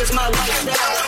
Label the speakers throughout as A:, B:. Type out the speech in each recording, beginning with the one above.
A: is my lifestyle.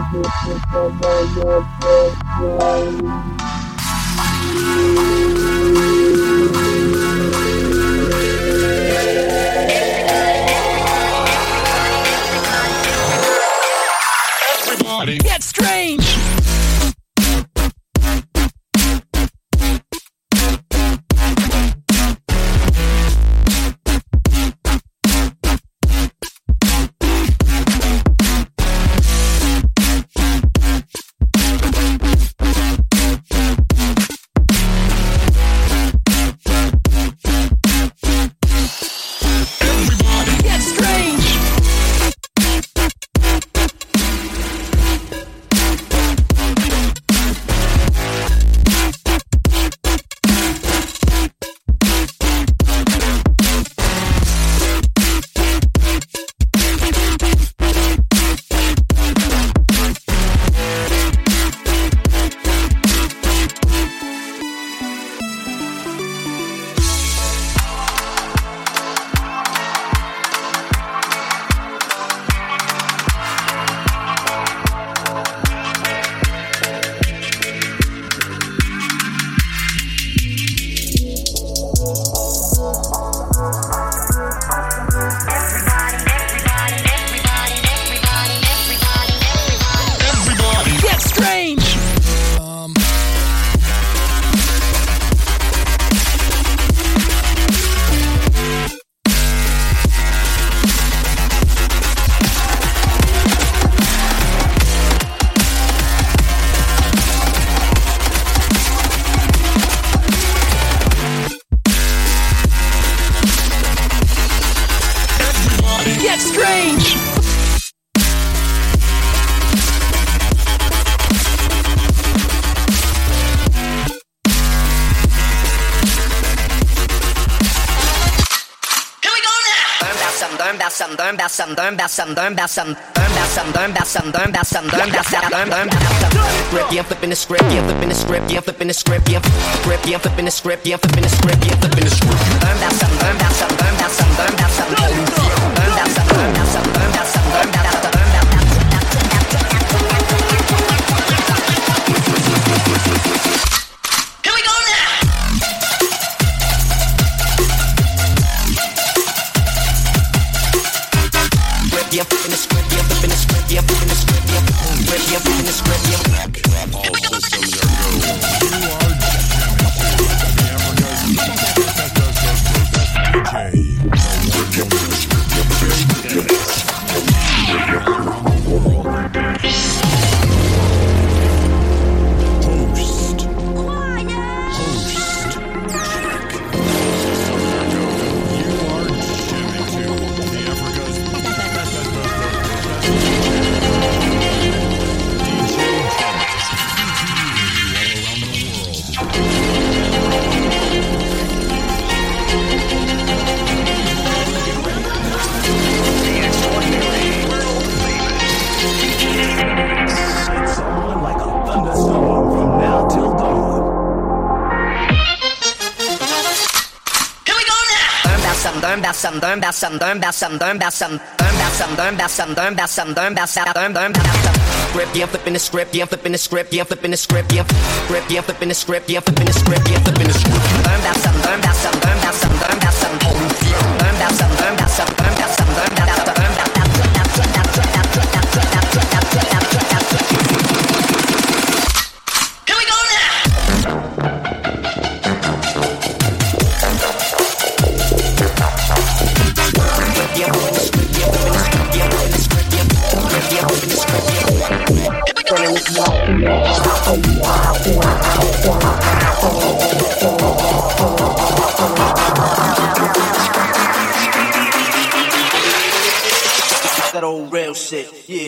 A: Thank you.
B: some burn about some burn about some burn about some
C: burn about some
D: burn about some burn about some burn burn
E: grip yeah flipping the script yeah flipping the script yeah flipping the script yeah grip yeah flipping the script yeah flipping the script yeah flipping the script burn about some burn about some burn about some burn about some burn about some burn about some learn about some, learn about some, learn about some, learn about some, learn about some, learn about some, learn about some, learn, learn about some. Script, yeah, flipping the script, yeah, flipping the script, yeah, flipping the script, yeah, script, yeah, flipping the script, yeah, flipping the script, yeah, flipping the script. Learn about some, learn about some, learn about some, learn about some,
F: That old real shit, yeah.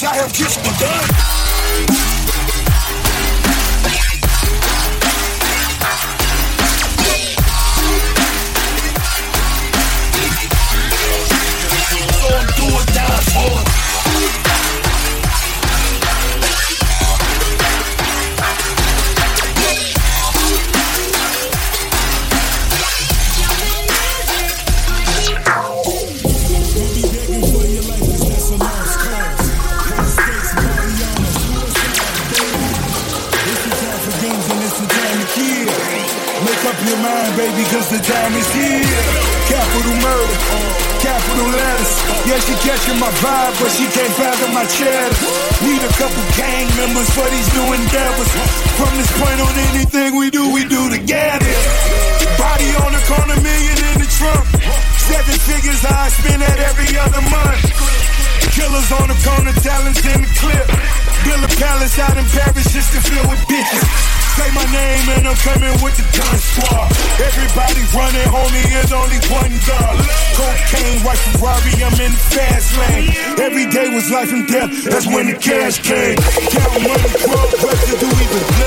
G: I have just begun.
H: life and death. That's when the cash came. Count money,
I: drugs. bucks to
J: do even.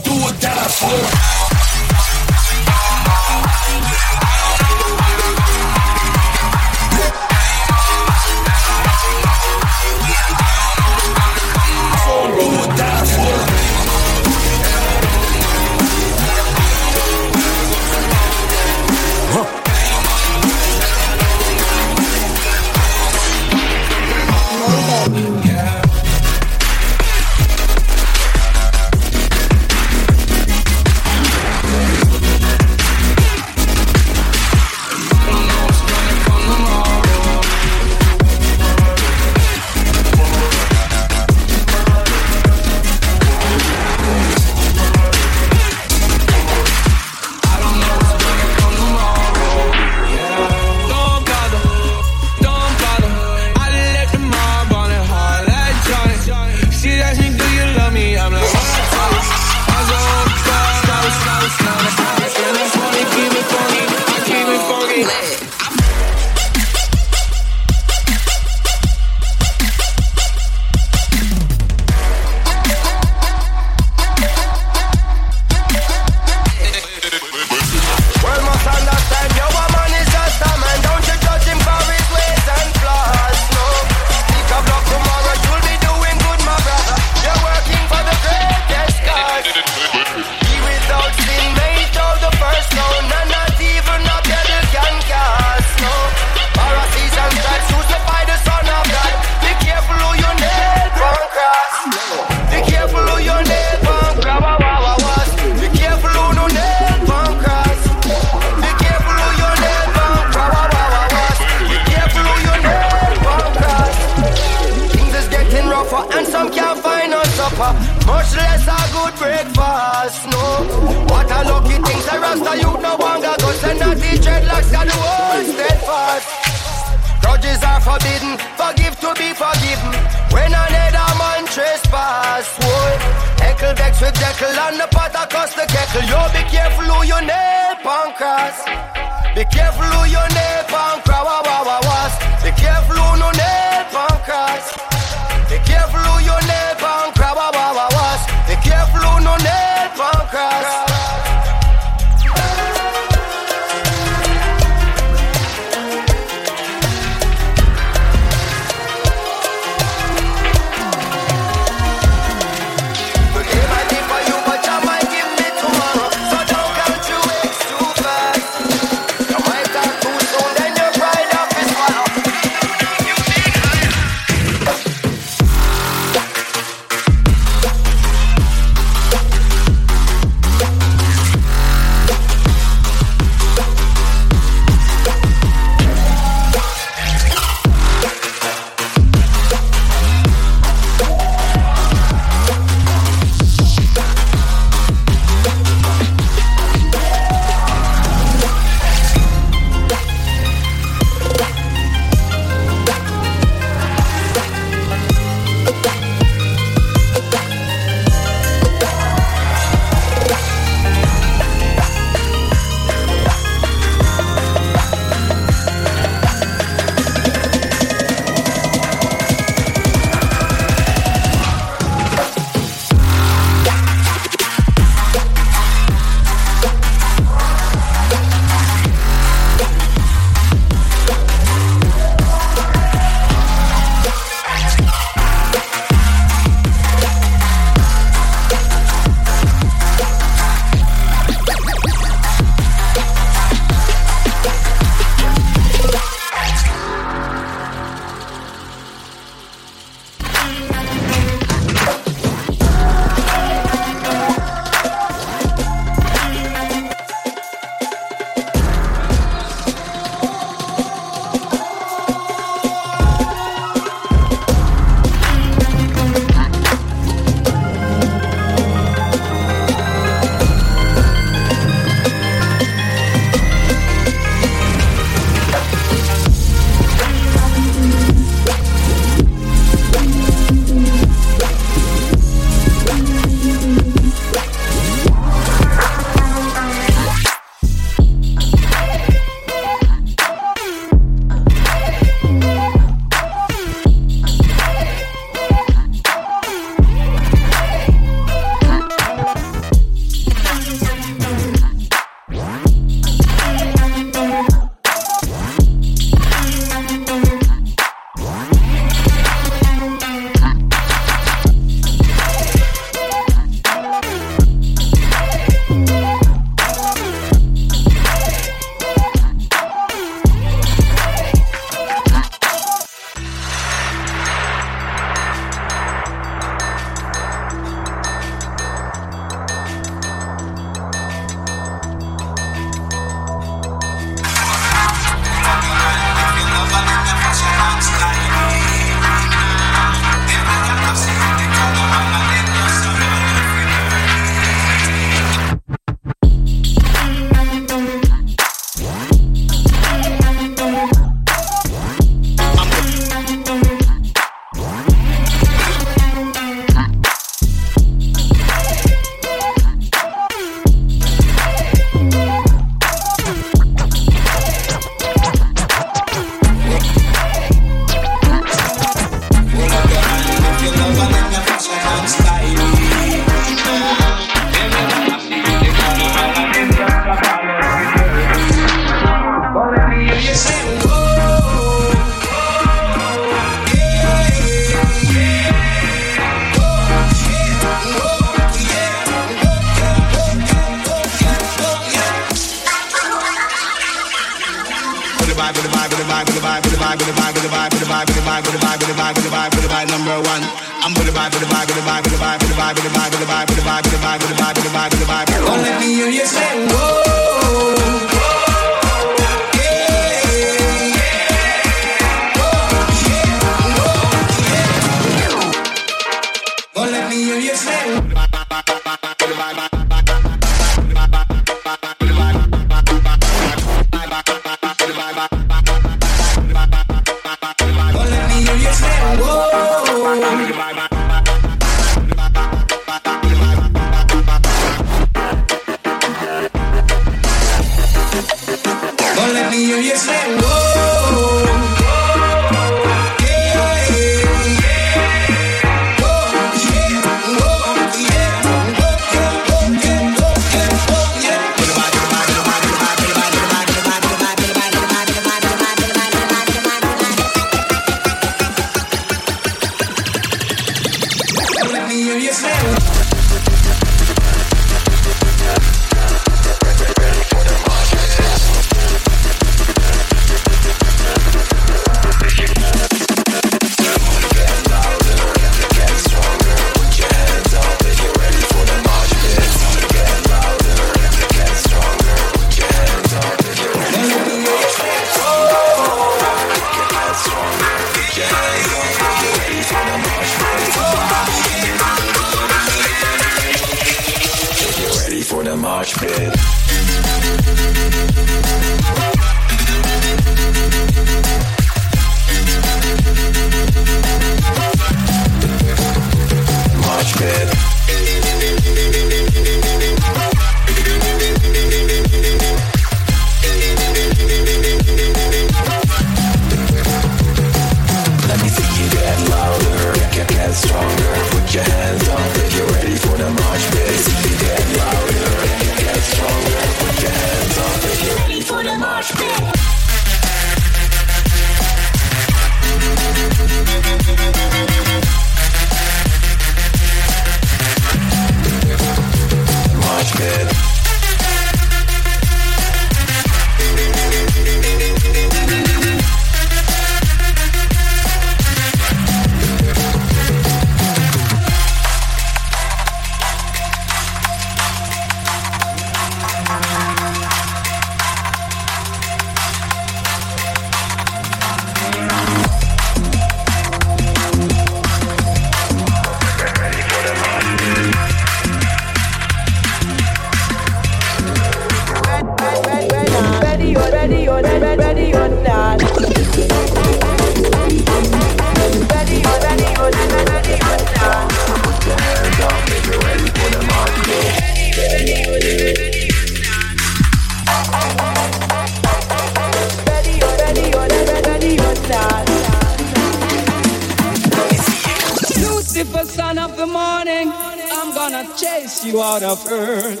J: of the morning, I'm gonna chase you out of earth.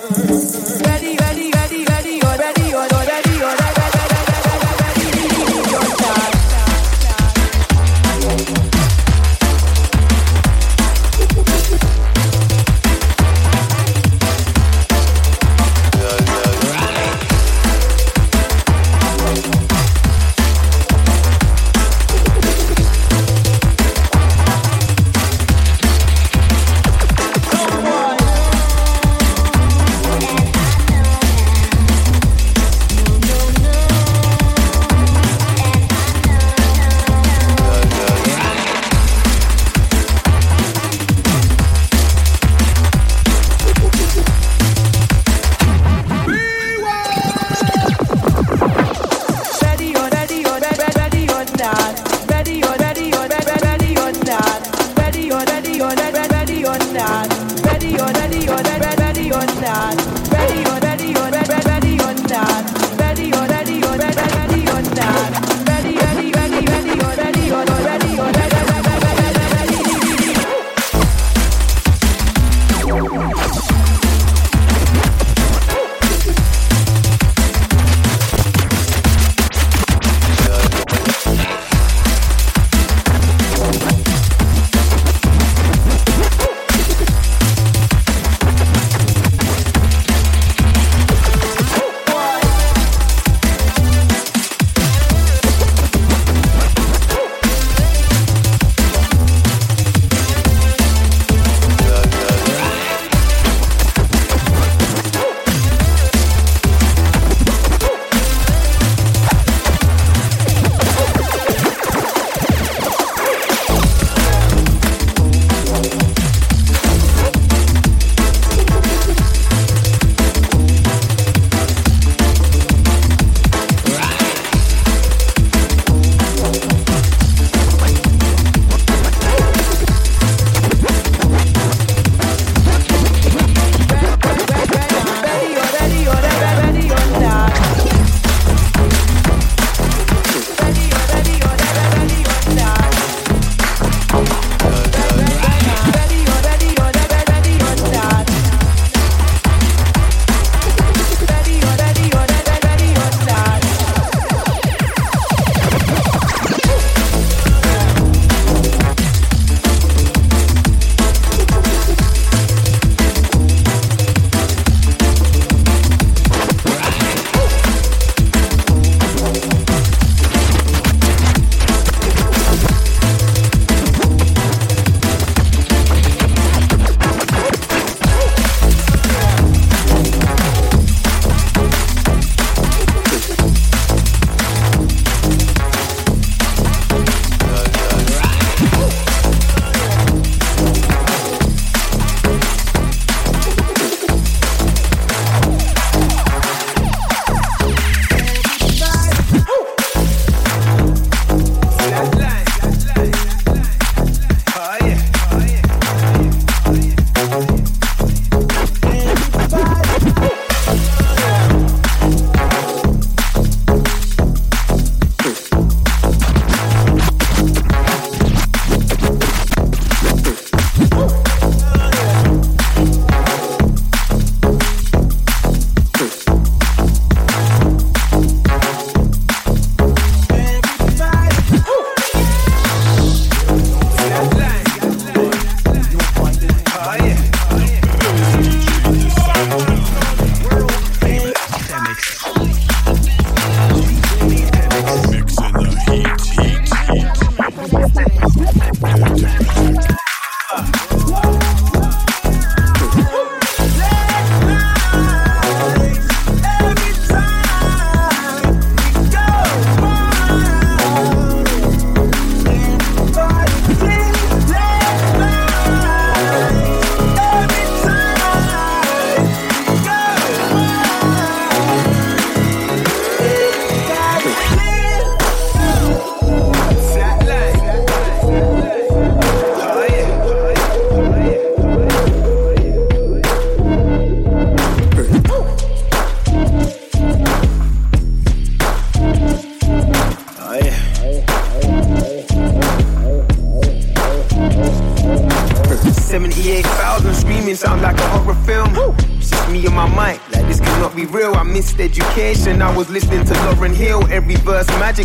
K: Ready, ready, ready, ready, already, already, ready.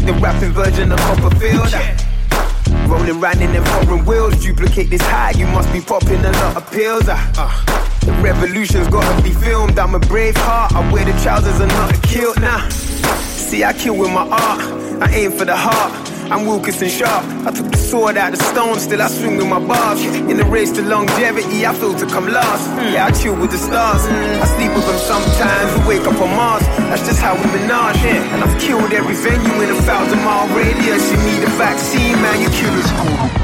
L: The rapping version of Copperfield. Rolling round in them foreign wheels, duplicate this high, you must be popping a lot of pills. Uh, uh, the revolution's gotta be filmed. I'm a brave heart, I wear the trousers and not a kilt. Nah, see, I kill with my art, I aim for the heart. I'm Wilkinson Sharp. I took the sword out of stone, still I swing with my bars. In the race to longevity, I feel to come last. Yeah, I chill with the stars. I sleep with them sometimes, we wake up on Mars. That's just how we menage. And I've killed every venue in a thousand mile radius. You need a vaccine, man, you kill killers.